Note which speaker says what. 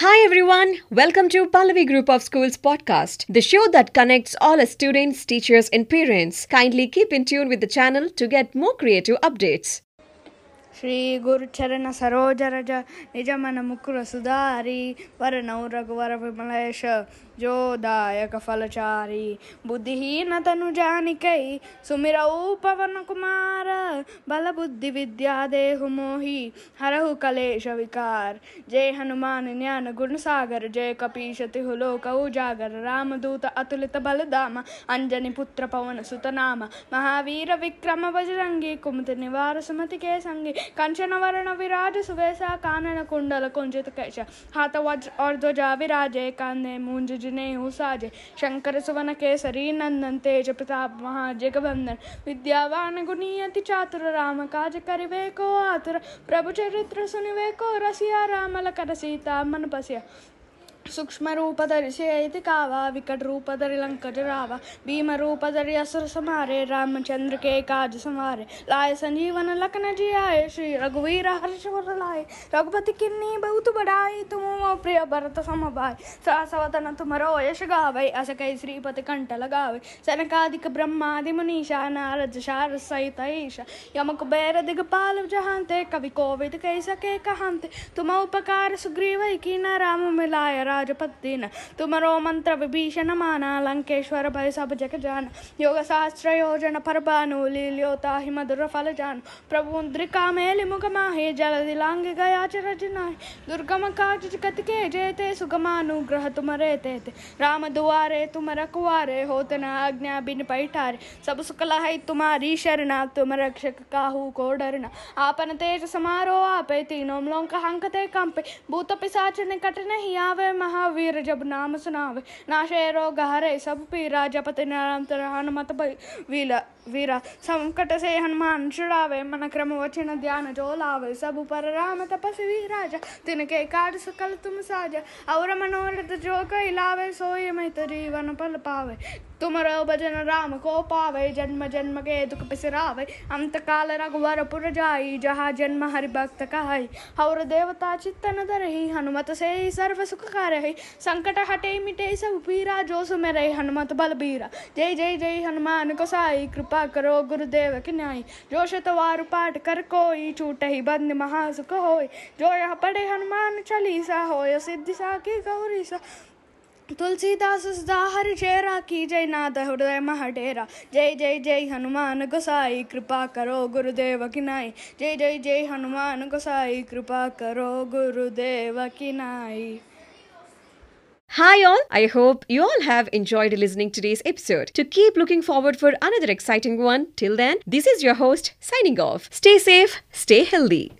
Speaker 1: Hi everyone, welcome to Pallavi Group of Schools podcast, the show that connects all students, teachers, and parents. Kindly keep in tune with the channel to get more creative updates.
Speaker 2: Shri श्रीगुरुचरणसरोजरज निजमनमुकुरसुधारी वरणौ रघुवरविमलेश जोदायक फलचारी। बुद्धिहीन तनु जानिकै, सुमिरौ पवन कुमार बल बुद्धि विद्या देहु मोहि, हरहु कलेश विकार। जय हनुमान ज्ञान गुण सागर, जय कपीश तिहु लोक उजागर। राम दूत अतुलित बल धाम अंजनी पुत्र पवन सुतनाम। महावीर विक्रम बजरंगी, कुमति निवार सुमति के संगी। कंचन वरण विराज सुवेशा कानन कुंडल कुंजित कैश हाथ वज्र और ध्वजा विराजे कांधे मूंज जिने साजे शंकर सुवन केसरी नंदन तेज प्रताप महाजगवंदन विद्यावान गुणीयति चातुर राम काज करिवे को आतुर प्रभु चरित्र सुनिवे को रसिया राम लकर सीता मन बसिया सूक्ष्म रूप धरि से कावा विकट रूप धरि लंक जरावा भीम रूप धरि असुर समारे रामचंद्र के काज संवारे। लाए संजीवन लखन आए श्री रघुवीर हर्षवर लाए रघुपति किन्नी बहुत बड़ाई, तुम प्रिय भरत सम भाई सहसवतन तुमरो यश गावे अस कई श्रीपति कंठ लगावे। सनकादिक ब्रह्मादि मुनीषा, नारद शार सहित ईशा। यम कुबेर दिगपाल जहांते कवि कोविद कह सके कहांते तुम उपकार सुग्रीव की न राम मिलाय राजपति न तुमरो मंत्र विभीषण माना लंकेश्वर भय सब जग जान। योग शास्त्र योजन पर बानु लील्योता मधुर फल जान। प्रभु मुद्रिका मेलि मुख माहे, जल दिलांग गया चरज नाहि। दुर्गम काज कत के जेते सुगमानुग्रह तुम रेते ते राम दुआरे तुम रखवारे होत न आज्ञा बिन पैठारे। सब सुकला है तुम्हारी शरणा, तुम रक्षक काहू को डरना। आपन तेज समारोह आपे, तीनों लोक हंकते कंपे। भूत पिसाच निकट नहीं आवे महावीर जब नाम सुनावे नाशे रोग हरे, सब पीरा जपति निरंतर हनुमत वीला, वीरा, संकट से हनुमान छुड़ावे, मन क्रम वचन ध्यान जो लावे। सब पर राम तपस्वी राजा, तिनके काट सकल तुम साजा। और मनोरथ जो कई लावे सोई में जीवन पल पावे। तुमरो भजन राम को पावे, जन्म जन्म के दुख पिसरावे। अंत काल रघुवर पुर जाई, जहाँ जन्म हरि भक्त कहाई। और देवता चित्तन धरही, हनुमत से सर्व सुख करही। संकट हटे मिटे सब पीरा, जो सुमेरे हनुमत बल बीरा। जय जय जय हनुमान को साई कृपा करो गुरुदेव की न्याय। जो शतवार पाठ कर कोई छूट ही बंद महासुख होय जो यह पढ़े हनुमान चालीसा होय सिद्धि सा की गौरी सा तुलसीदास सदा हरि चेरा की जय नाथ हृदय महडेरा जय जय जय हनुमान गोसाई कृपा करो गुरुदेव की नाई जय जय जय हनुमान गोसाई कृपा करो गुरुदेव की नाई
Speaker 1: Hi all, I hope you all have enjoyed listening today's episode. To keep looking forward for another exciting one, till then, this is your host signing off. Stay safe, stay healthy.